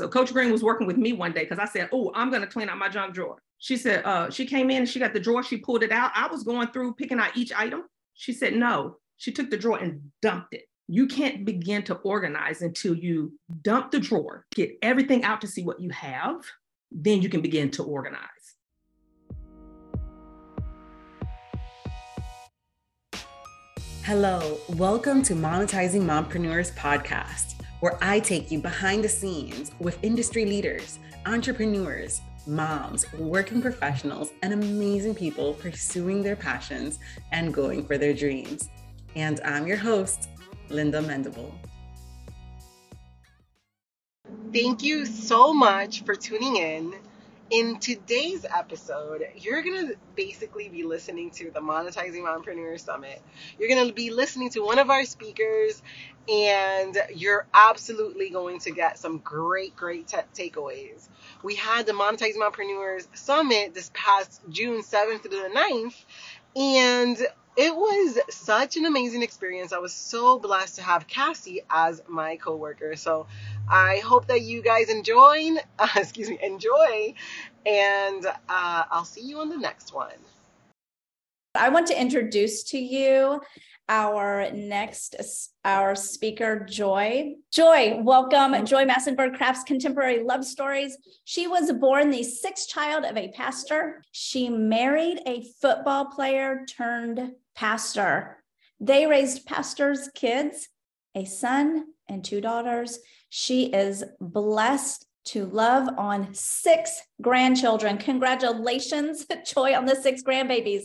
So Coach Green was working with me one day because I said, Oh, I'm going to clean out my junk drawer. She said, uh, She came in, she got the drawer, she pulled it out. I was going through picking out each item. She said, No, she took the drawer and dumped it. You can't begin to organize until you dump the drawer, get everything out to see what you have. Then you can begin to organize. Hello, welcome to Monetizing Mompreneurs podcast, where I take you behind the scenes with industry leaders, entrepreneurs, moms, working professionals, and amazing people pursuing their passions and going for their dreams. And I'm your host, Linda Mendable. Thank you so much for tuning in in today's episode, you're going to basically be listening to the Monetizing Mompreneur Summit. You're going to be listening to one of our speakers, and you're absolutely going to get some great, great t- takeaways. We had the Monetizing Mompreneurs Summit this past June 7th through the 9th, and it was such an amazing experience. I was so blessed to have Cassie as my coworker. So I hope that you guys enjoy, uh, excuse me, enjoy, and uh, I'll see you on the next one. I want to introduce to you our next our speaker joy. Joy welcome. Joy Massenburge crafts contemporary love stories. She was born the sixth child of a pastor. She married a football player turned pastor. They raised pastors kids a son and two daughters she is blessed to love on six grandchildren. Congratulations, Joy, on the six grandbabies.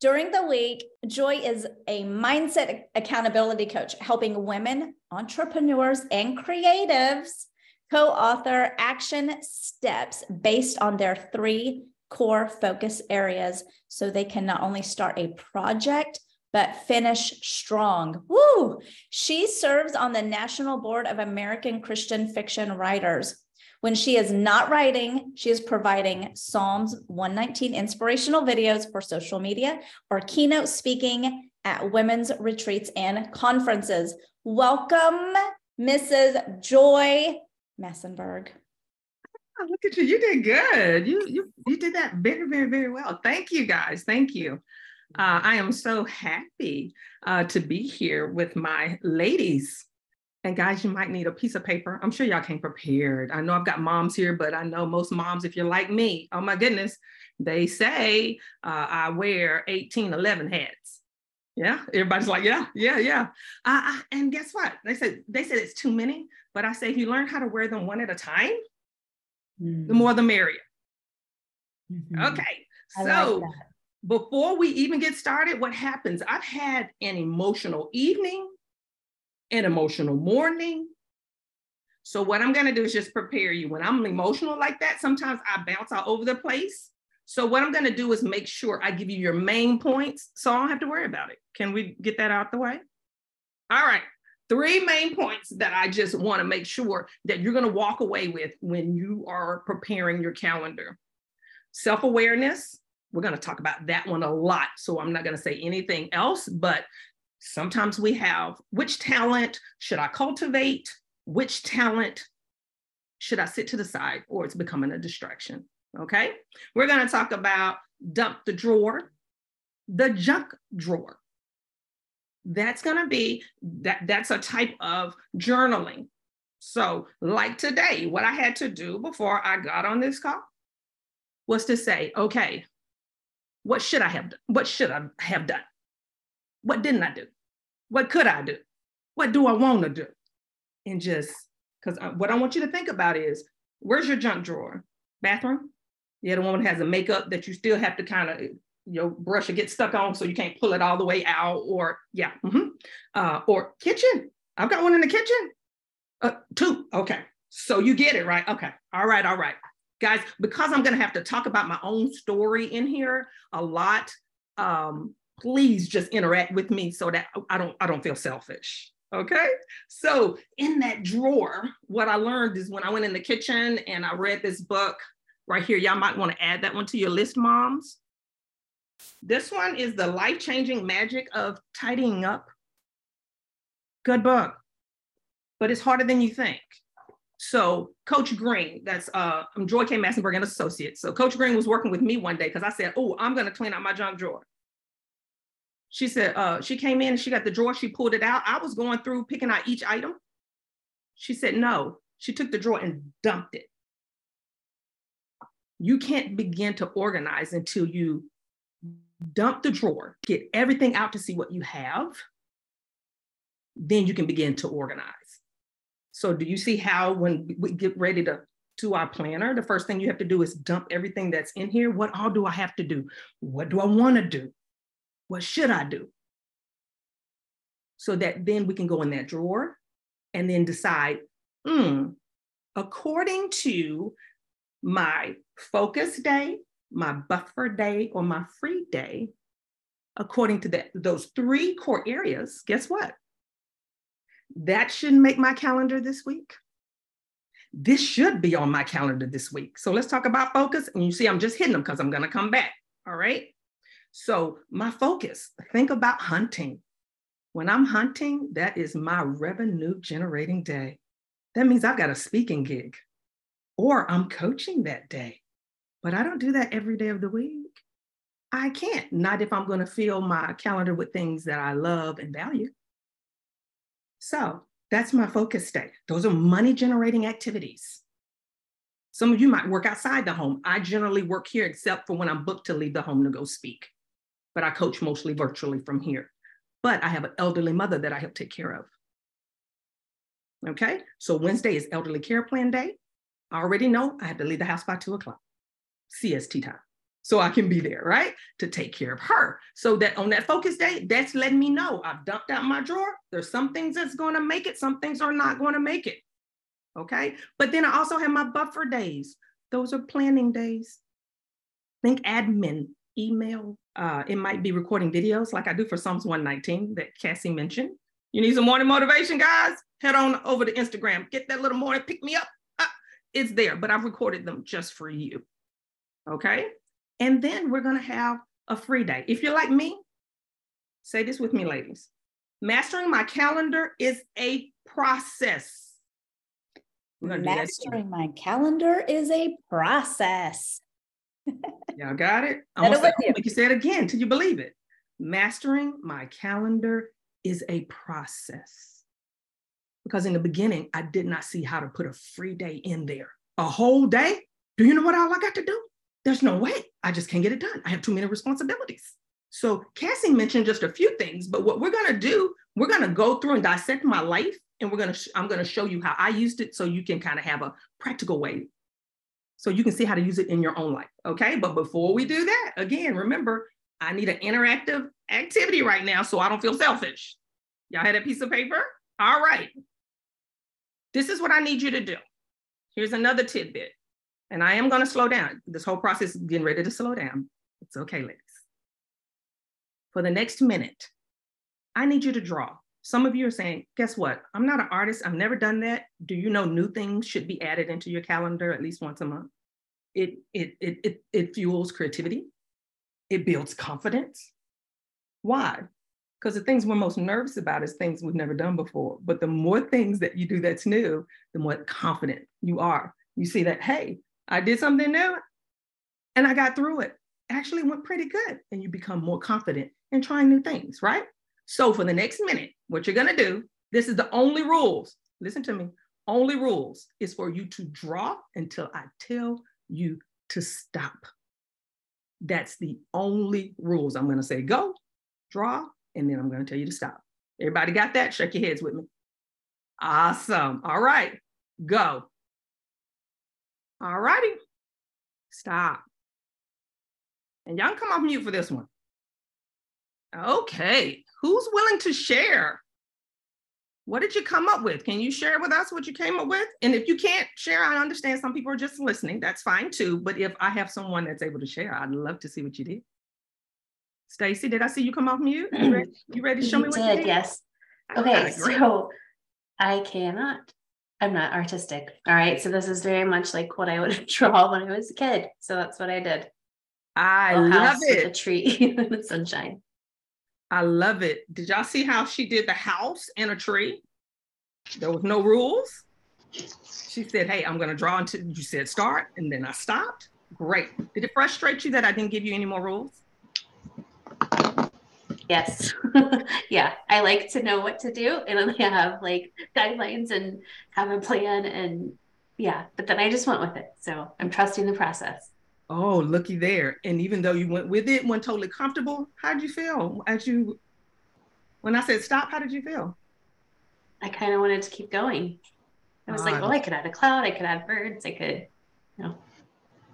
During the week, Joy is a mindset accountability coach, helping women, entrepreneurs, and creatives co author action steps based on their three core focus areas so they can not only start a project, but finish strong. Woo! She serves on the National Board of American Christian Fiction Writers. When she is not writing, she is providing Psalms 119 inspirational videos for social media or keynote speaking at women's retreats and conferences. Welcome, Mrs. Joy Massenburge. Oh, look at you. You did good. You, you, you did that very, very, very well. Thank you, guys. Thank you. Uh, I am so happy uh, to be here with my ladies. And guys, you might need a piece of paper. I'm sure y'all came prepared. I know I've got moms here, but I know most moms, if you're like me, oh my goodness, they say uh, I wear 18, 11 hats. Yeah, everybody's like, yeah, yeah, yeah. Uh, and guess what? They said they said it's too many, but I say if you learn how to wear them one at a time, mm. the more the merrier. Mm-hmm. Okay, so like before we even get started, what happens? I've had an emotional evening, an emotional morning. So, what I'm going to do is just prepare you. When I'm emotional like that, sometimes I bounce all over the place. So, what I'm going to do is make sure I give you your main points so I don't have to worry about it. Can we get that out the way? All right. Three main points that I just want to make sure that you're going to walk away with when you are preparing your calendar self awareness, we're going to talk about that one a lot. So I'm not going to say anything else, but sometimes we have which talent should I cultivate? Which talent should I sit to the side or it's becoming a distraction? Okay. We're going to talk about dump the drawer, the junk drawer. That's going to be that that's a type of journaling. So, like today, what I had to do before I got on this call was to say, okay, what should I have done? What should I have done? What didn't I do? What could I do? What do I want to do? And just because what I want you to think about is where's your junk drawer? Bathroom? Yeah, the that has a makeup that you still have to kind of your brush or get stuck on so you can't pull it all the way out. Or yeah, mm-hmm. uh, or kitchen. I've got one in the kitchen. Uh, two. Okay. So you get it, right? Okay. All right. All right guys, because I'm going to have to talk about my own story in here a lot, um, please just interact with me so that I don't I don't feel selfish. Okay. So in that drawer, what I learned is when I went in the kitchen and I read this book right here, y'all might want to add that one to your list, moms. This one is the life-changing magic of tidying up. Good book, but it's harder than you think. So Coach Green, that's uh, I'm Joy K. Massenburge and Associates. So Coach Green was working with me one day because I said, "Oh, I'm going to clean out my junk drawer." She said, uh, she came in and she got the drawer, she pulled it out. I was going through picking out each item. She said, no. She took the drawer and dumped it. You can't begin to organize until you dump the drawer, get everything out to see what you have. Then you can begin to organize. So, do you see how when we get ready to to our planner, the first thing you have to do is dump everything that's in here. What all do I have to do? What do I want to do? What should I do? So that then we can go in that drawer and then decide, hmm, according to my focus day, my buffer day, or my free day, according to those three core areas, guess what? That shouldn't make my calendar this week. This should be on my calendar this week. So let's talk about focus. And you see, I'm just hitting them because I'm going to come back. All right. So, my focus, think about hunting. When I'm hunting, that is my revenue generating day. That means I've got a speaking gig or I'm coaching that day. But I don't do that every day of the week. I can't, not if I'm going to fill my calendar with things that I love and value. So that's my focus day. Those are money generating activities. Some of you might work outside the home. I generally work here, except for when I'm booked to leave the home to go speak. But I coach mostly virtually from here. But I have an elderly mother that I help take care of. Okay, so Wednesday is elderly care plan day. I already know I have to leave the house by two o'clock, CST time. So I can be there, right? To take care of her. So that on that focus day, that's letting me know I've dumped out my drawer. There's some things that's going to make it, some things are not going to make it. Okay. But then I also have my buffer days. Those are planning days. Think admin, email. Uh, it might be recording videos like I do for Psalms 119 that Cassie mentioned. You need some morning motivation, guys? Head on over to Instagram. Get that little morning, pick me up. Uh, it's there, but I've recorded them just for you. Okay. And then we're going to have a free day. If you're like me, say this with me, ladies. Mastering my calendar is a process. Mastering my calendar is a process. Y'all got it? I'm make you say it again till you believe it. Mastering my calendar is a process. Because in the beginning, I did not see how to put a free day in there. A whole day? Do you know what all I got to do? There's no way. I just can't get it done. I have too many responsibilities. So Cassie mentioned just a few things, but what we're going to do, we're going to go through and dissect my life and we're sh- I'm going to show you how I used it so you can kind of have a practical way so you can see how to use it in your own life. Okay. But before we do that, again, remember, I need an interactive activity right now so I don't feel selfish. Y'all had a piece of paper? All right. This is what I need you to do. Here's another tidbit. And I am going to slow down. This whole process is getting ready to slow down. It's okay, ladies. For the next minute, I need you to draw. Some of you are saying, guess what? I'm not an artist. I've never done that. Do you know new things should be added into your calendar at least once a month? It, it, it, it, it fuels creativity. It builds confidence. Why? Because the things we're most nervous about is things we've never done before. But the more things that you do that's new, the more confident you are. You see that, hey, I did something new and I got through it. Actually went pretty good. And you become more confident in trying new things, right? So for the next minute, what you're gonna do, this is the only rules. Listen to me. Only rules is for you to draw until I tell you to stop. That's the only rules. I'm gonna say go, draw, and then I'm gonna tell you to stop. Everybody got that? Shake your heads with me. Awesome. All right, go. All righty. Stop. And y'all come off mute for this one. Okay. Who's willing to share? What did you come up with? Can you share with us what you came up with? And if you can't share, I understand some people are just listening. That's fine too. But if I have someone that's able to share, I'd love to see what you did. Stacy, did I see you come off mute? You ready, you ready to show you me what did, you did? Yes. Okay, so I cannot I'm not artistic. All right. So this is very much like what I would draw when I was a kid. So that's what I did. I love it. a tree in the sunshine. I love it. Did y'all see how she did the house and a tree? There was no rules. She said, Hey, I'm going to draw until you said start. And then I stopped. Great. Did it frustrate you that I didn't give you any more rules? Yes. yeah. I like to know what to do and I have like guidelines and have a plan and yeah, but then I just went with it. So I'm trusting the process. Oh, looky there. And even though you went with it, went totally comfortable, how'd you feel as you when I said stop, how did you feel? I kind of wanted to keep going. I was like, ah. well, I could add a cloud, I could add birds, I could, you know.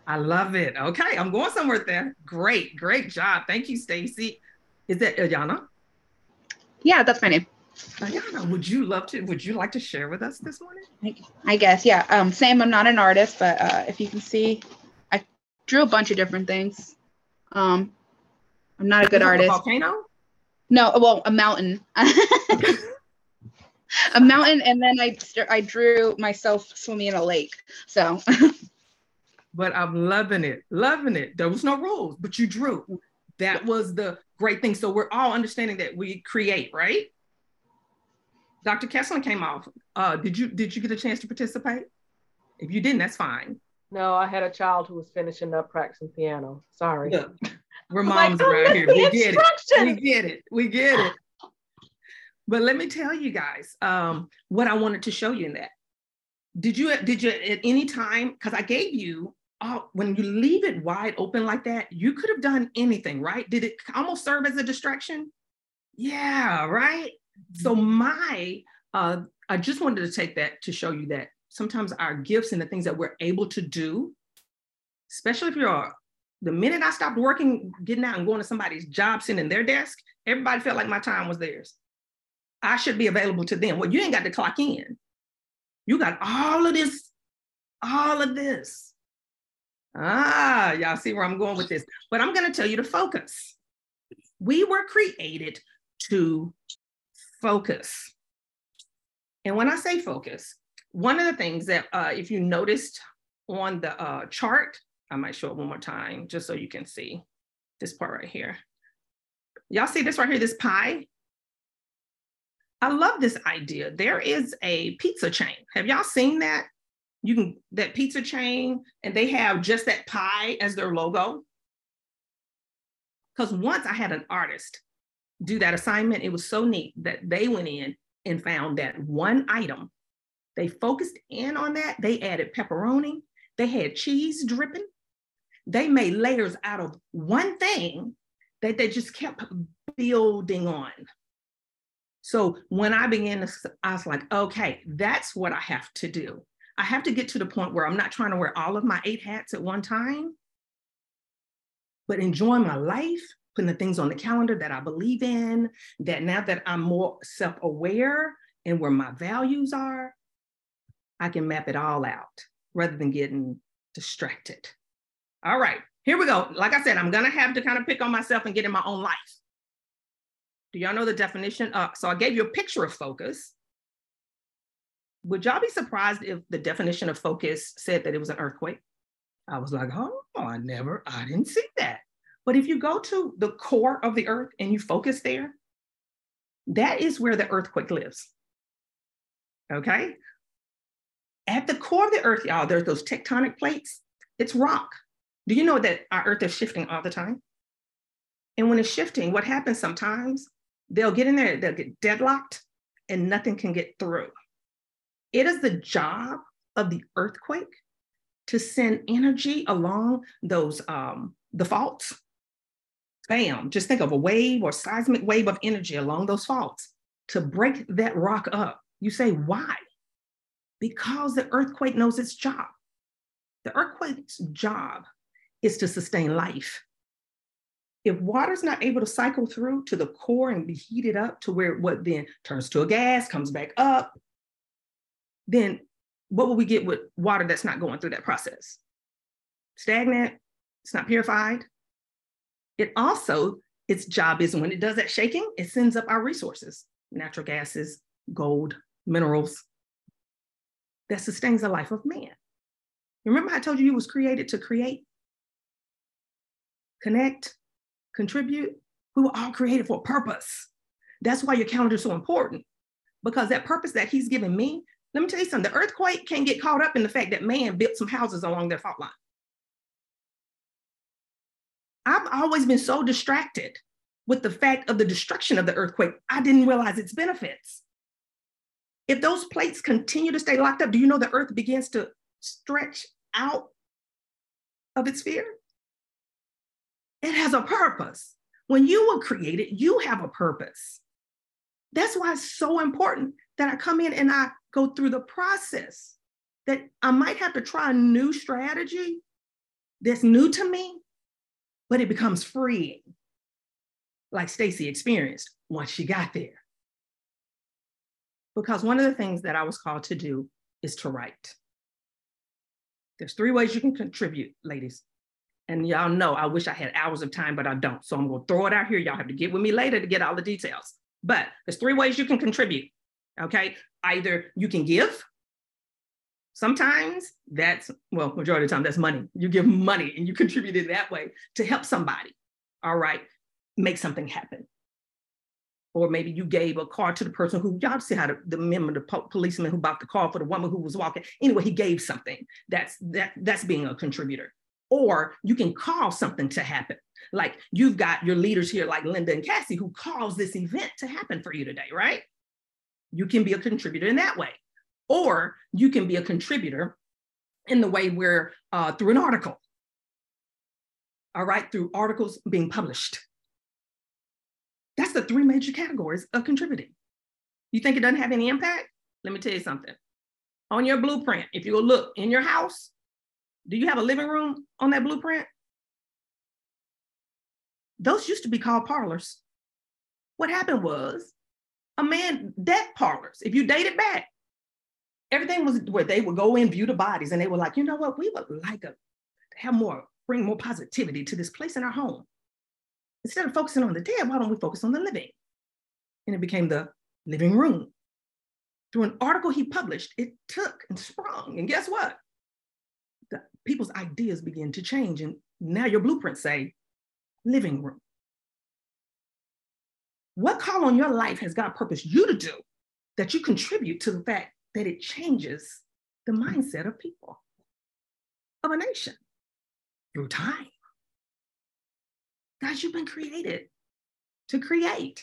I love it. Okay, I'm going somewhere there. Great, great job. Thank you, Stacy. Is that Ayana? Yeah, that's my name. Ayana, would you love to? Would you like to share with us this morning? I, guess, yeah. Um, same. I'm not an artist, but uh, if you can see, I drew a bunch of different things. Um, I'm not a good artist. A volcano? No, well, a mountain. a mountain, and then I I drew myself swimming in a lake. So. but I'm loving it, loving it. There was no rules, but you drew. That was the great thing. So we're all understanding that we create, right? Dr. Kessler came off. Uh, did you did you get a chance to participate? If you didn't, that's fine. No, I had a child who was finishing up practicing piano. Sorry. Look, we're moms like, around here. We get it. We get it. We get it. But let me tell you guys um, what I wanted to show you in that. Did you did you at any time? Because I gave you oh, when you leave it wide open like that, you could have done anything, right? Did it almost serve as a distraction? Yeah, right. So mm-hmm. my uh, I just wanted to take that to show you that sometimes our gifts and the things that we're able to do, especially if you're the minute I stopped working, getting out and going to somebody's job, sitting in their desk, everybody felt like my time was theirs. I should be available to them. Well, you ain't got to clock in. You got all of this, all of this. Ah, y'all see where I'm going with this. But I'm going to tell you to focus. We were created to focus. And when I say focus, one of the things that, uh, if you noticed on the uh, chart, I might show it one more time just so you can see this part right here. Y'all see this right here, this pie? I love this idea. There is a pizza chain. Have y'all seen that? You can, that pizza chain, and they have just that pie as their logo. Because once I had an artist do that assignment, it was so neat that they went in and found that one item. They focused in on that. They added pepperoni. They had cheese dripping. They made layers out of one thing that they just kept building on. So when I began to, I was like, okay, that's what I have to do. I have to get to the point where I'm not trying to wear all of my eight hats at one time, but enjoying my life, putting the things on the calendar that I believe in, that now that I'm more self aware and where my values are, I can map it all out rather than getting distracted. All right, here we go. Like I said, I'm gonna have to kind of pick on myself and get in my own life. Do y'all know the definition? Uh, so I gave you a picture of focus. Would y'all be surprised if the definition of focus said that it was an earthquake? I was like, oh, I never, I didn't see that. But if you go to the core of the earth and you focus there, that is where the earthquake lives. Okay? At the core of the earth, y'all, there's those tectonic plates. It's rock. Do you know that our earth is shifting all the time? And when it's shifting, what happens sometimes They'll get in there, they'll get deadlocked, and nothing can get through. It is the job of the earthquake to send energy along those um, the faults. Bam, just think of a wave or seismic wave of energy along those faults to break that rock up. You say, why? Because the earthquake knows its job. The earthquake's job is to sustain life. If water's not able to cycle through to the core and be heated up to where what then turns to a gas, comes back up, then what will we get with water that's not going through that process? Stagnant, it's not purified. It also, its job is when it does that shaking, it sends up our resources, natural gases, gold, minerals, that sustains the life of man. Remember, I told you you was created to create, connect, contribute. We were all created for a purpose. That's why your calendar is so important because that purpose that he's given me, Let me tell you something. The earthquake can get caught up in the fact that man built some houses along their fault line. I've always been so distracted with the fact of the destruction of the earthquake, I didn't realize its benefits. If those plates continue to stay locked up, do you know the earth begins to stretch out of its sphere? It has a purpose. When you were created, you have a purpose. That's why it's so important that I come in and I go through the process that I might have to try a new strategy that's new to me, but it becomes freeing, like Stacy experienced once she got there. Because one of the things that I was called to do is to write. There's three ways you can contribute, ladies. And y'all know I wish I had hours of time, but I don't. So I'm to throw it out here. Y'all have to get with me later to get all the details. But there's three ways you can contribute. Okay. Either you can give. Sometimes that's, well, majority of the time, that's money. You give money and you contribute it that way to help somebody. All right. Make something happen. Or maybe you gave a car to the person who, y'all see how the, the member, the po- policeman who bought the car for the woman who was walking. Anyway, he gave something. That's that that's being a contributor. Or you can call something to happen. Like you've got your leaders here, like Linda and Cassie, who caused this event to happen for you today, right? You can be a contributor in that way. Or you can be a contributor in the way where uh, through an article, all right, through articles being published. That's the three major categories of contributing. You think it doesn't have any impact? Let me tell you something. On your blueprint, if you go look in your house, do you have a living room on that blueprint? Those used to be called parlors. What happened was a man death parlors. If you dated back, everything was where they would go in, view the bodies, and they were like, you know what, we would like to have more, bring more positivity to this place in our home. Instead of focusing on the dead, why don't we focus on the living? And it became the living room. Through an article he published, it took and sprung. And guess what? The people's ideas begin to change. And now your blueprints say living room. What call on your life has God purposed you to do that you contribute to the fact that it changes the mindset of people, of a nation through time? Guys, you've been created to create,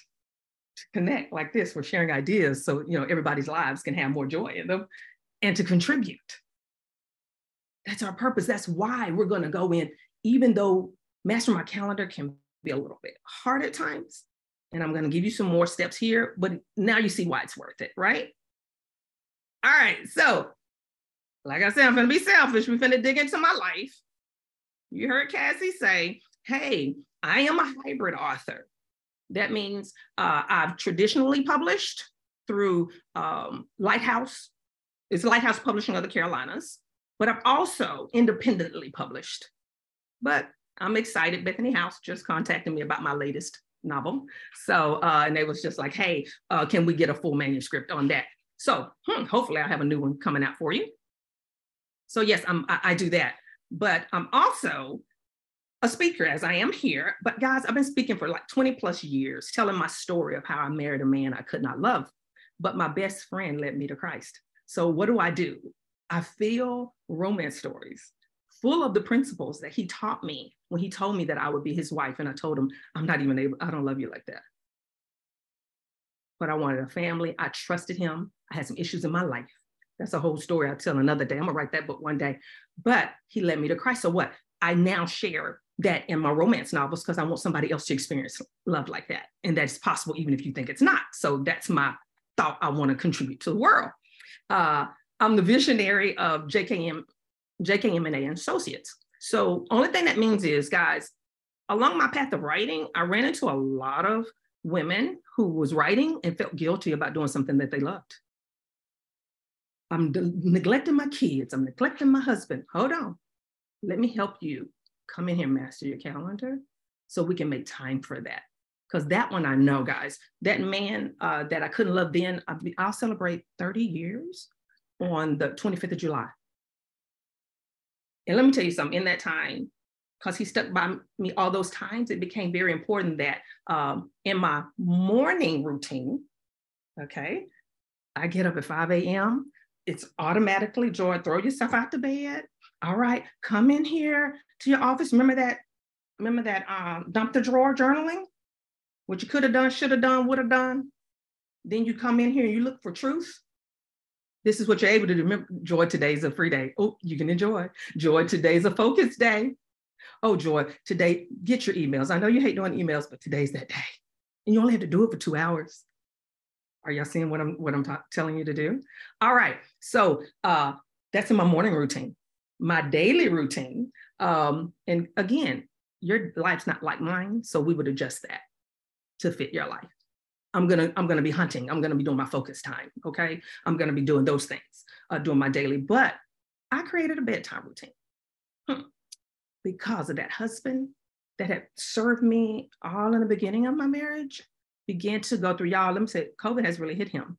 to connect like this. We're sharing ideas so you know everybody's lives can have more joy in them and to contribute. That's our purpose. That's why we're going to go in, even though Master My Calendar can be a little bit hard at times. And I'm going to give you some more steps here, but now you see why it's worth it, right? All right. So, like I said, I'm going to be selfish. We're going to dig into my life. You heard Cassie say, hey, I am a hybrid author. That means uh, I've traditionally published through um, Lighthouse. It's Lighthouse Publishing of the Carolinas, but I've also independently published. But I'm excited. Bethany House just contacted me about my latest novel. So, uh, and they was just like, hey, uh, can we get a full manuscript on that? So hmm, hopefully I'll have a new one coming out for you. So yes, I'm, I, I do that. But I'm also a speaker as I am here. But guys, I've been speaking for like 20 plus years, telling my story of how I married a man I could not love, but my best friend led me to Christ. So what do I do? I feel romance stories full of the principles that he taught me when he told me that I would be his wife. And I told him, I'm not even able, I don't love you like that. But I wanted a family. I trusted him. I had some issues in my life. That's a whole story I'll tell another day. I'm gonna write that book one day. But he led me to Christ. So what? I now share that in my romance novels because I want somebody else to experience love like that. And that's possible even if you think it's not. So that's my thought I want to contribute to the world. Uh, I'm the visionary of JKM, JKM and A Associates. So only thing that means is, guys, along my path of writing, I ran into a lot of women who was writing and felt guilty about doing something that they loved. I'm de- neglecting my kids. I'm neglecting my husband. Hold on. Let me help you come in here, master your calendar so we can make time for that. Because that one I know, guys, that man uh, that I couldn't love then, I'll, celebrate 30 years on the 25th of July. And let me tell you something, in that time, because he stuck by me all those times, it became very important that um, in my morning routine, okay, I get up at 5 a.m., it's automatically joy. Throw yourself out the bed. All right, come in here to your office. Remember that, remember that um, dump the drawer journaling? What you could have done, should have done, would have done. Then you come in here and you look for truth. This is what you're able to do. Remember, joy today's a free day. Oh, you can enjoy. Joy today's a focus day. Oh, joy, today, get your emails. I know you hate doing emails, but today's that day. And you only have to do it for two hours. Are y'all seeing what I'm what I'm telling you to do? All right. So uh, that's in my morning routine. My daily routine. Um, and again, your life's not like mine, so we would adjust that to fit your life. I'm gonna I'm gonna be hunting. I'm gonna be doing my focus time. Okay, I'm gonna be doing those things, uh, doing my daily. But I created a bedtime routine hmm. because of that husband that had served me all in the beginning of my marriage began to go through y'all. Let me say, COVID has really hit him.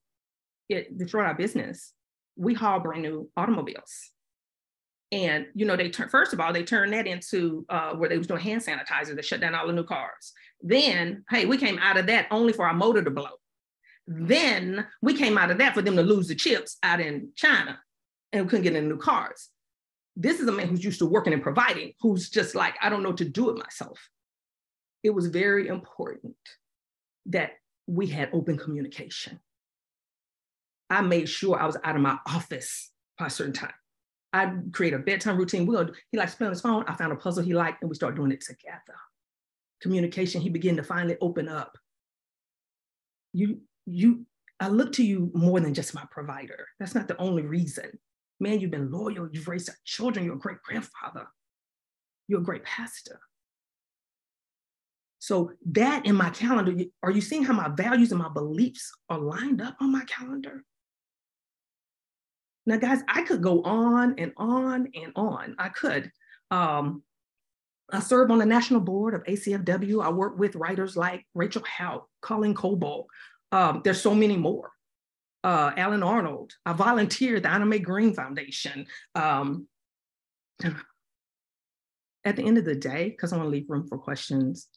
It destroyed our business. We haul brand new automobiles. And you know, they turn first of all, they turned that into uh, where they was doing hand sanitizer. They shut down all the new cars. Then, hey, we came out of that only for our motor to blow. Then we came out of that for them to lose the chips out in China, and we couldn't get any new cars. This is a man who's used to working and providing, who's just like, I don't know to do it myself. It was very important that we had open communication. I made sure I was out of my office by a certain time. I create a bedtime routine. We go, he likes to play on his phone. I found a puzzle he liked, and we start doing it together. Communication, he began to finally open up. You, you, I look to you more than just my provider. That's not the only reason. Man, you've been loyal. You've raised our children. You're a great grandfather. You're a great pastor. So that in my calendar, are you seeing how my values and my beliefs are lined up on my calendar? Now, guys, I could go on and on and on. I could. Um, I serve on the national board of ACFW. I work with writers like Rachel Hauck, Colleen Coble. Um, there's so many more. Uh, Alan Arnold. I volunteer at the Anna Mae Green Foundation. Um, at the end of the day, because I want to leave room for questions,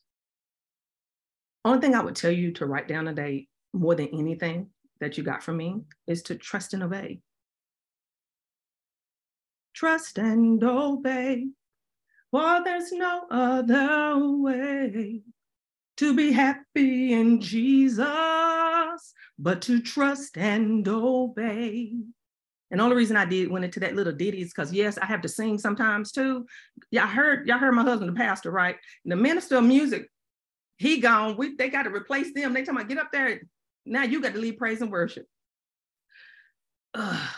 only thing I would tell you to write down today, more than anything that you got from me, is to trust and obey. Trust and obey, for there's no other way to be happy in Jesus, but to trust and obey. And the only reason I did went into that little ditty is because yes, I have to sing sometimes too. Y'all heard, y'all heard my husband, the pastor, right? The minister of music, he gone. We they got to replace them. They talking about get up there. Now you got to lead praise and worship. Ugh,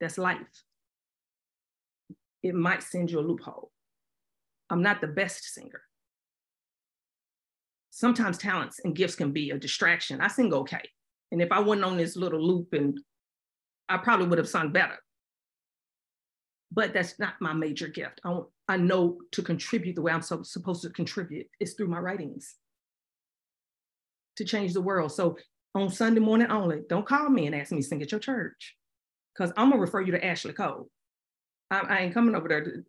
that's life it might send you a loophole. I'm not the best singer. Sometimes talents and gifts can be a distraction. I sing okay. And if I wasn't on this little loop and I probably would have sung better. But that's not my major gift. I, I know to contribute the way I'm so, supposed to contribute is through my writings to change the world. So on Sunday morning only, don't call me and ask me to sing at your church because I'm gonna refer you to Ashley Cole. I, I ain't coming over there. To,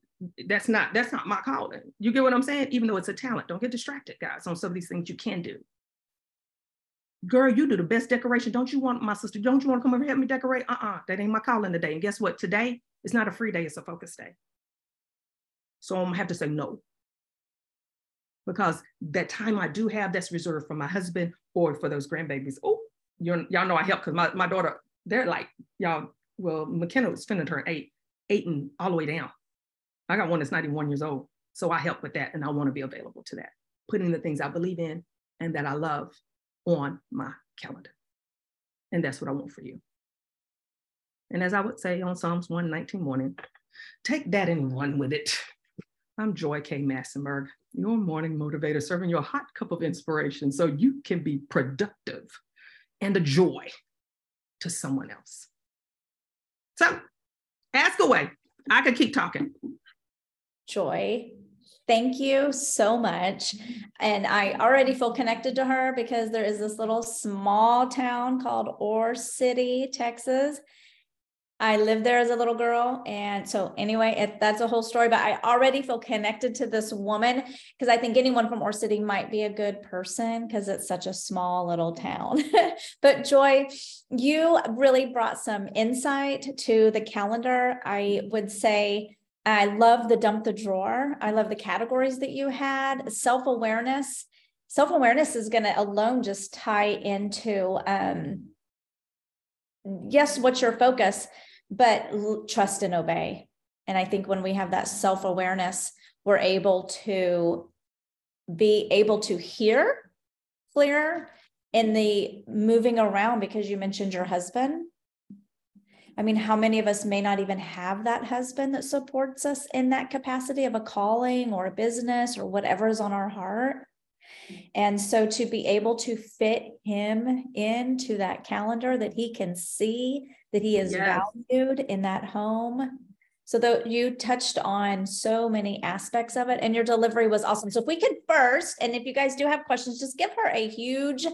that's not that's not my calling. You get what I'm saying? Even though it's a talent, don't get distracted, guys, on some of these things you can do. Girl, you do the best decoration. Don't you want my sister? Don't you want to come over here help me decorate? Uh-uh, that ain't my calling today. And guess what? Today it's not a free day; it's a focus day. So I'm gonna have to say no because that time I do have that's reserved for my husband or for those grandbabies. Oh, y'all know I help because my, my daughter, they're like, y'all, well, McKenna was finna turn eight eight and all the way down. I got one that's 91 years old. So I help with that and I want to be available to that, putting the things I believe in and that I love on my calendar. And that's what I want for you. And as I would say on Psalms 119 morning, take that and run with it. I'm Joy K. Massenburge, your morning motivator, serving you a hot cup of inspiration so you can be productive and a joy to someone else. So Ask away. I could keep talking. Joy, thank you so much. And I already feel connected to her because there is this little small town called Ore City, Texas. I lived there as a little girl. And so, anyway, it, that's a whole story, but I already feel connected to this woman because I think anyone from Ore City might be a good person because it's such a small little town. but, Joy, you really brought some insight to the calendar. I would say, I love the dump the drawer. I love the categories that you had, self awareness. Self awareness is going to alone just tie into, um, yes, what's your focus? But trust and obey. And I think when we have that self awareness, we're able to be able to hear clearer in the moving around because you mentioned your husband. I mean, how many of us may not even have that husband that supports us in that capacity of a calling or a business or whatever is on our heart? And so to be able to fit him into that calendar that he can see that he is yes. valued in that home. So that you touched on so many aspects of it and your delivery was awesome. So if we could first, and if you guys do have questions, just give her a huge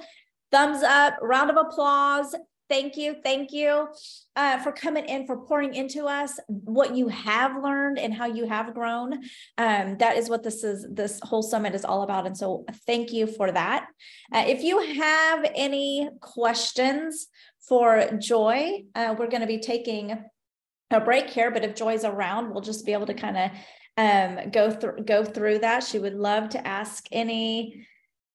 thumbs up, round of applause. Thank you. Thank you uh, for coming in, for pouring into us what you have learned and how you have grown. Um, that is what this is, this whole summit is all about. And so thank you for that. Uh, if you have any questions for Joy, uh, we're going to be taking a break here, but if Joy's around, we'll just be able to kind of um, go through go through that. She would love to ask any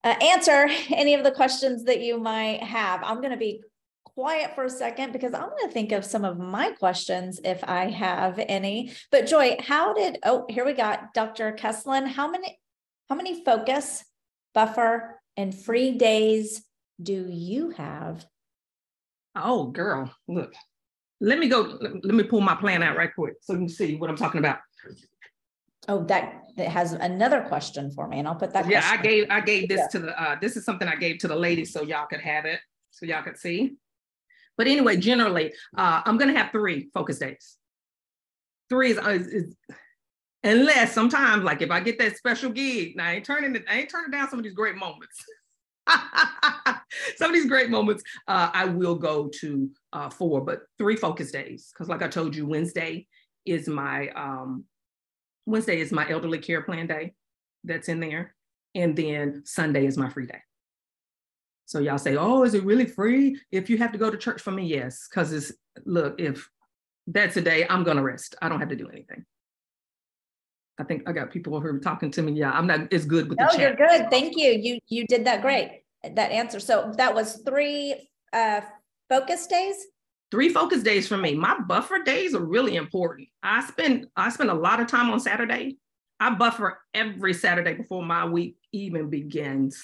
uh, answer any of the questions that you might have. I'm going to be quiet for a second because I'm going to think of some of my questions if I have any. But Joy, how did oh here we got Dr. Kesslin. How many how many focus, buffer, and free days do you have? Oh, girl, look. Let me go. Let me pull my plan out right quick so you can see what I'm talking about. Oh, that, that has another question for me, and I'll put that. Yeah, I gave I gave this yeah. to the. Uh, this is something I gave to the ladies so y'all could have it, so y'all could see. But anyway, generally, uh, I'm gonna have three focus days. Three is, is, is, unless sometimes, like if I get that special gig, now I ain't turning it, I ain't turning down some of these great moments. some of these great moments, uh, I will go to uh, four, but three focus days. Because, like I told you, Wednesday is my um, Wednesday is my elderly care plan day. That's in there, and then Sunday is my free day. So y'all say, "Oh, is it really free if you have to go to church for me?" Yes, because it's look if that's a day I'm gonna rest. I don't have to do anything. I think I got people who are talking to me. Yeah, I'm not as good with no, the you're good. Thank you. You you did that great. That answer. So that was three uh, focus days. Three focus days for me. My buffer days are really important. I spend I spend a lot of time on Saturday. I buffer every Saturday before my week even begins.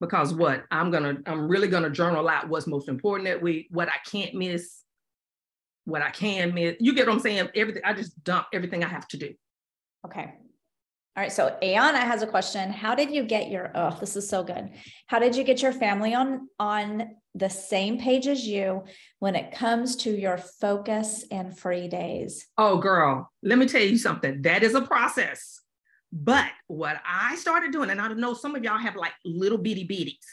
Because what I'm gonna I'm really gonna journal out what's most important that week, what I can't miss, what I can miss. You get what I'm saying? Everything, I just dump everything I have to do. Okay. All right. So Ayana has a question. How did you get your, oh, this is so good. How did you get your family on, on the same page as you when it comes to your focus and free days? Oh, girl, let me tell you something. That is a process. But what I started doing, and I know some of y'all have like little bitty bitties,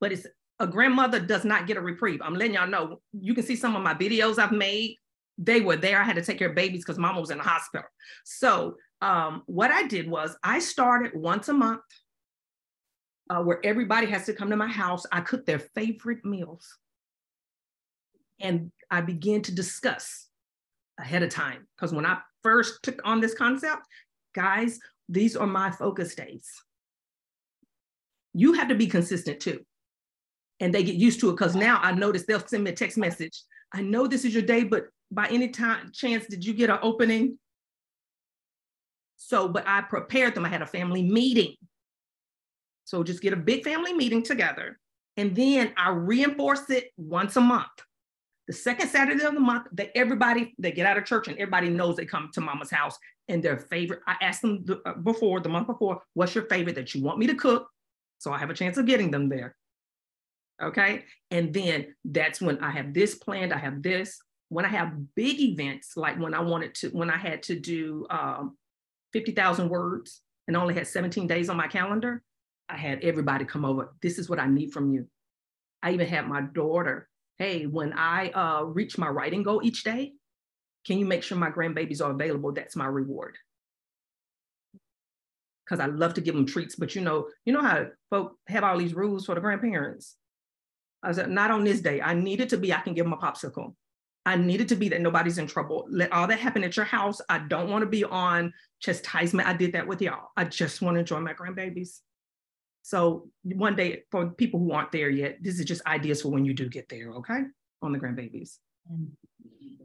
but it's a grandmother does not get a reprieve. I'm letting y'all know. You can see some of my videos I've made. They were there. I had to take care of babies because mama was in the hospital. So um, what I did was I started once a month uh, where everybody has to come to my house. I cook their favorite meals. And I began to discuss ahead of time. Because when I first took on this concept, guys, these are my focus days. You have to be consistent too and they get used to it because now I notice they'll send me a text message. I know this is your day, but by any time chance did you get an opening? So, but I prepared them. I had a family meeting. So just get a big family meeting together. And then I reinforce it once a month. The second Saturday of the month, that everybody, they get out of church and everybody knows they come to mama's house and their favorite. I asked them the, uh, before, the month before, what's your favorite that you want me to cook? So I have a chance of getting them there. Okay. And then that's when I have this planned, I have this. When I have big events, like when I wanted to, when I had to do um, 50,000 words and only had 17 days on my calendar, I had everybody come over. This is what I need from you. I even had my daughter hey, when I uh, reach my writing goal each day, can you make sure my grandbabies are available? That's my reward. Because I love to give them treats, but you know, you know how folk have all these rules for the grandparents. I said, not on this day. I need it to be, I can give them a popsicle. I needed to be that nobody's in trouble. Let all that happen at your house. I don't want to be on chastisement. I did that with y'all. I just want to enjoy my grandbabies. So one day for people who aren't there yet, this is just ideas for when you do get there, okay? On the grandbabies.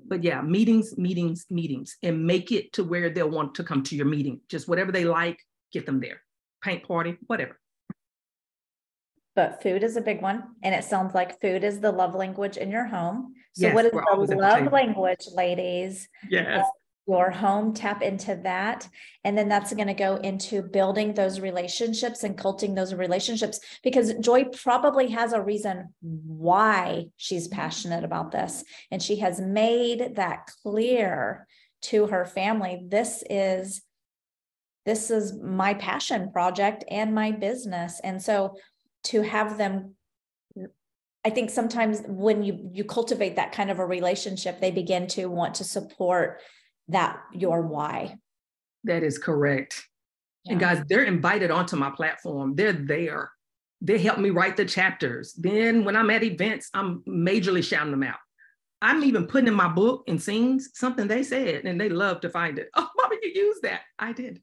But yeah, meetings, meetings, meetings, and make it to where they'll want to come to your meeting. Just whatever they like, get them there. Paint party, whatever. But food is a big one. And it sounds like food is the love language in your home. So Yes, what is the at the love language, ladies? Yes. Your home, tap into that. And then that's going to go into building those relationships and culting those relationships because Joy probably has a reason why she's passionate about this. And she has made that clear to her family. This is this is my passion project and my business. And so to have them I think sometimes when you you cultivate that kind of a relationship, they begin to want to support that your why. That is correct. And guys, they're invited onto my platform. They're there. They help me write the chapters. Then when I'm at events, I'm majorly shouting them out. I'm even putting in my book and scenes something they said, and they love to find it. Oh, Mama, you used that. I did.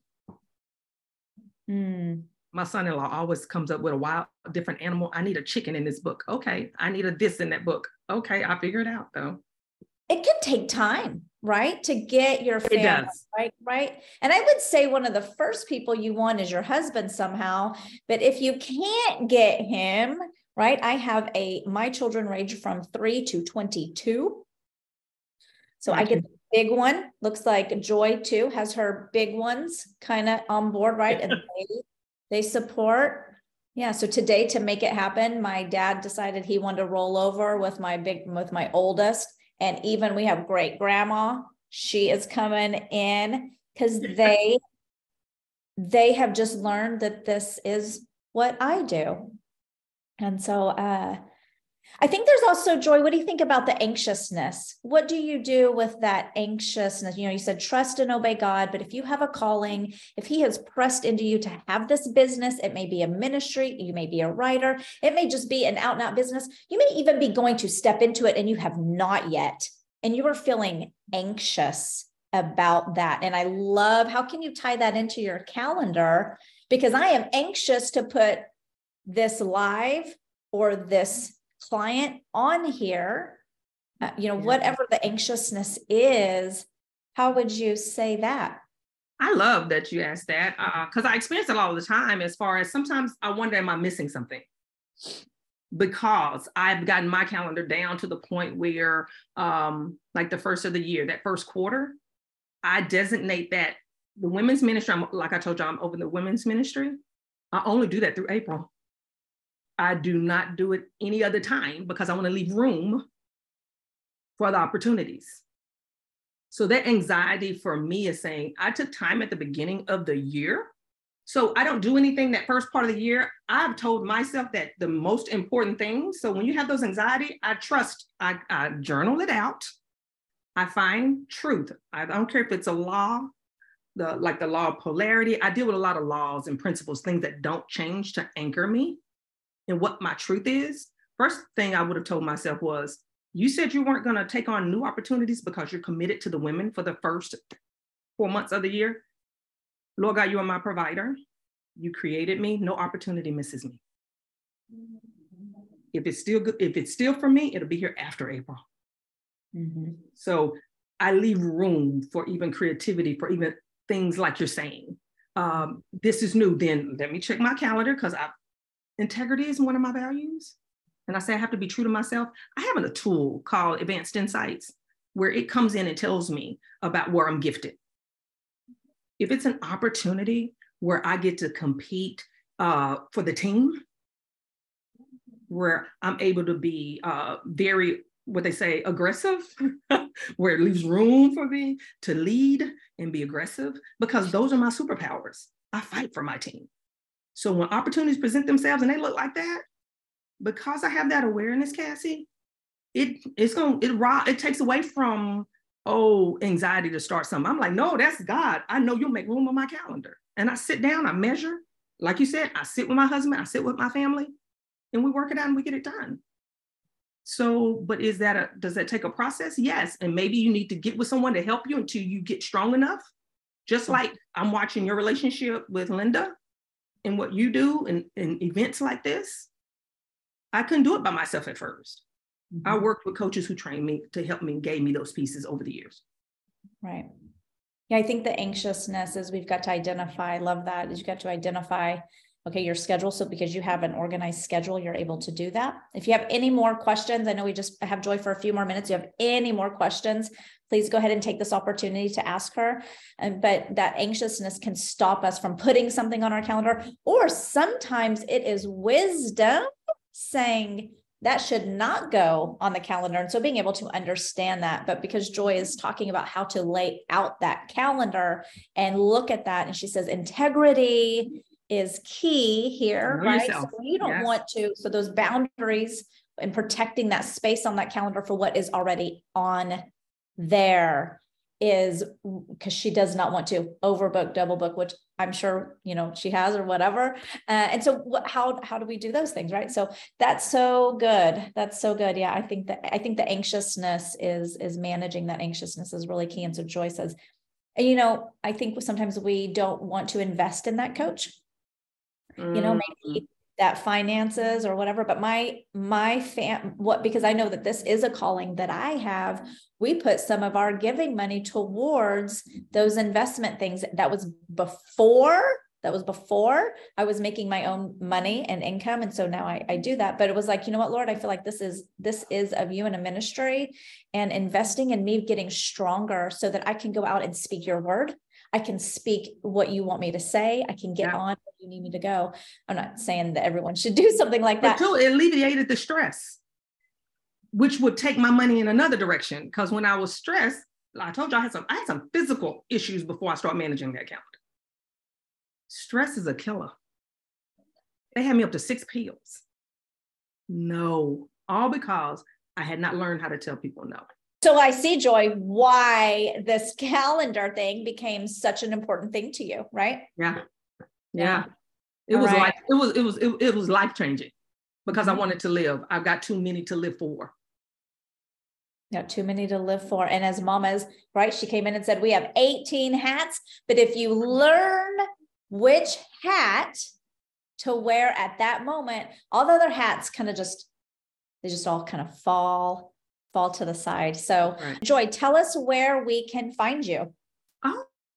Mm, My son-in-law always comes up with a wild, different animal. I need a chicken in this book. Okay. I need a this in that book. Okay. I figure it out though. It can take time, right? To get your It family, does. right? Right. And I would say one of the first people you want is your husband somehow. But if you can't get him, right? I have a my children range from three to 22. So I get the big one. Looks like Joy too has her big ones kind of on board, right? And they, they support. Yeah. So today to make it happen, my dad decided he wanted to roll over with my big with my oldest. And even we have great grandma. She is coming in because they they have just learned that this is what I do. And so uh I think there's also joy. What do you think about the anxiousness? What do you do with that anxiousness? You know, you said trust and obey God, but if you have a calling, if He has pressed into you to have this business, it may be a ministry, you may be a writer, it may just be an out and out business. You may even be going to step into it and you have not yet, and you are feeling anxious about that. And I love how can you tie that into your calendar? Because I am anxious to put this live or this client on here, uh, you know, whatever the anxiousness is, how would you say that? I love that you asked that because I experience it all the time. As far as sometimes I wonder, am I missing something? Because I've gotten my calendar down to the point where, um, like the first of the year, that first quarter, I designate that the women's ministry. I'm, like I told you, I'm over the women's ministry. I only do that through April. I do not do it any other time because I want to leave room for the opportunities. So that anxiety for me is saying I took time at the beginning of the year. So I don't do anything that first part of the year. I've told myself that the most important things. So when you have those anxiety, I trust, I, I journal it out. I find truth. I don't care if it's a law, the like the law of polarity. I deal with a lot of laws and principles, things that don't change to anchor me and what my truth is. First thing I would have told myself was, you said you weren't going to take on new opportunities because you're committed to the women for the first four months of the year. Lord God, you are my provider. You created me. No opportunity misses me. If it's still good, if it's still for me, it'll be here after April. So I leave room for even creativity, for even things like you're saying. Um, this is new. Then let me check my calendar because I integrity is one of my values. And I say I have to be true to myself. I have a tool called Advanced Insights where it comes in and tells me about where I'm gifted. If it's an opportunity where I get to compete uh, for the team, where I'm able to be uh, very, what they say, aggressive, where it leaves room for me to lead and be aggressive, because those are my superpowers. I fight for my team. So when opportunities present themselves and they look like that, because I have that awareness, Cassie, it it's gonna it it takes away from oh anxiety to start something. I'm like, no, that's God. I know you'll make room on my calendar. And I sit down, I measure, like you said, I sit with my husband, I sit with my family, and we work it out and we get it done. So, but is that a does that take a process? Yes. And maybe you need to get with someone to help you until you get strong enough. Just like I'm watching your relationship with Linda and what you do in, in events like this. I couldn't do it by myself at 1st mm-hmm. I worked with coaches who trained me to help me and gave me those pieces over the years. Right. Yeah, I think the anxiousness is we've got to identify, love that, is you got to identify okay, your schedule. So because you have an organized schedule, you're able to do that. If you have any more questions, I know we just have Joy for a few more minutes. You have any more questions, please go ahead and take this opportunity to ask her. And, but that anxiousness can stop us from putting something on our calendar, or sometimes it is wisdom saying, that should not go on the calendar. And so being able to understand that, but because Joy is talking about how to lay out that calendar and look at that, and she says integrity is key here, know right? Yourself. So you don't yes. want to, so those boundaries and protecting that space on that calendar for what is already on there is because she does not want to overbook, double book, which I'm sure you know she has or whatever. Uh, and so, what, how how do we do those things, right? So that's so good. That's so good. Yeah, I think that I think the anxiousness is is managing that anxiousness is really key. And so Joy says, and you know, I think sometimes we don't want to invest in that coach you know maybe mm. that finances or whatever but my my fam what because i know that this is a calling that i have we put some of our giving money towards those investment things that was before that was before I was making my own money and income. And so now I, I do that. But it was like, you know what, Lord, I feel like this is this is of you in a ministry and investing in me getting stronger so that I can go out and speak your word I can speak what you want me to say. I can get yeah. on where you need me to go. I'm not saying that everyone should do something like that. But too, it alleviated the stress, which would take my money in another direction. Because when I was stressed, I told you I had some I had some physical issues before I started managing that account. Stress is a killer. They had me up to six pills. No, all because I had not learned how to tell people no. So I see, Joy, why this calendar thing became such an important thing to you, right? Yeah. Yeah. It was right. like it was it was it, it was life changing because mm-hmm. I wanted to live. I've got too many to live for. Yeah, too many to live for. And as mamas, right, she came in and said, We have 18 hats, but if you learn which hat to wear at that moment, all the other hats kind of just, they just all kind of fall fall to the side. So, right. Joy, tell us where we can find you.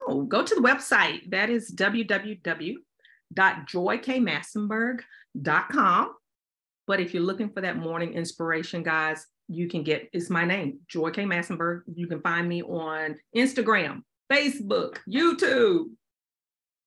Oh, go to the website. That is www.joykmassenburge.com. But if you're looking for that morning inspiration, guys, you can get it's my name, Joy K. Massenburge. You can find me on Instagram, Facebook, YouTube,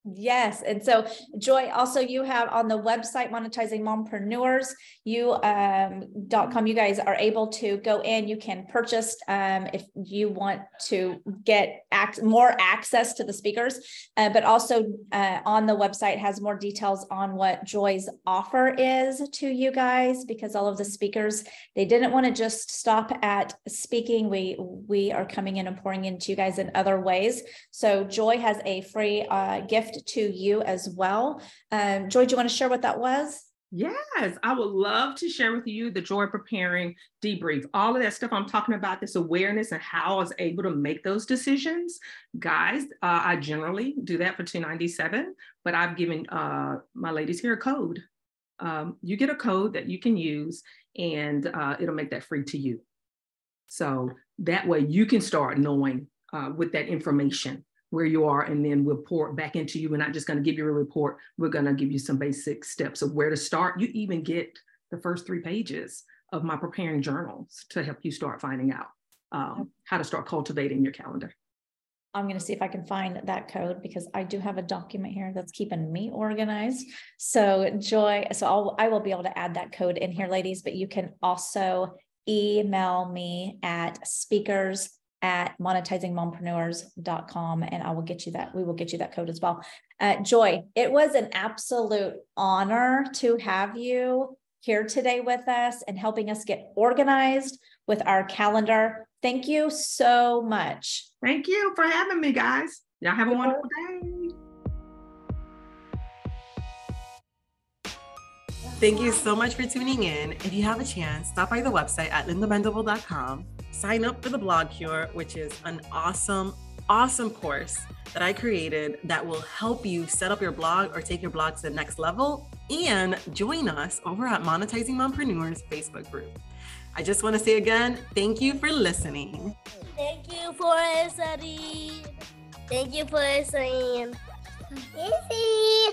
Yes. And so Joy, also you have on the website monetizing mompreneurs, you um dot com, you guys are able to go in, you can purchase um if you want to get act more access to the speakers, uh, but also uh, on the website has more details on what Joy's offer is to you guys because all of the speakers they didn't want to just stop at speaking. We we are coming in and pouring into you guys in other ways. So Joy has a free uh, gift gift to you as well. Um, Joy, do you want to share what that was? Yes, I would love to share with you the joy preparing debrief. All of that stuff I'm talking about, this awareness and how I was able to make those decisions. Guys, uh, I generally do that for 297, but I've given uh, my ladies here a code. Um, you get a code that you can use and uh, it'll make that free to you. So that way you can start knowing uh, with that information where you are, and then we'll pour it back into you. We're not just going to give you a report. We're going to give you some basic steps of where to start. You even get the first three pages of my preparing journals to help you start finding out um, how to start cultivating your calendar. I'm going to see if I can find that code because I do have a document here that's keeping me organized. So Joy, so I'll, I will be able to add that code in here, ladies, but you can also email me at speakers at monetizingmompreneurs.com and I will get you that. We will get you that code as well. Uh, Joy, it was an absolute honor to have you here today with us and helping us get organized with our calendar. Thank you so much. Thank you for having me, guys. Y'all have a wonderful day. Thank you so much for tuning in. If you have a chance, stop by the website at lindamendable.com. Sign up for the Blog Cure, which is an awesome, awesome course that I created that will help you set up your blog or take your blog to the next level. And join us over at Monetizing Mompreneurs Facebook group. I just want to say again, thank you for listening. Thank you for listening. Thank you for listening. Thank you.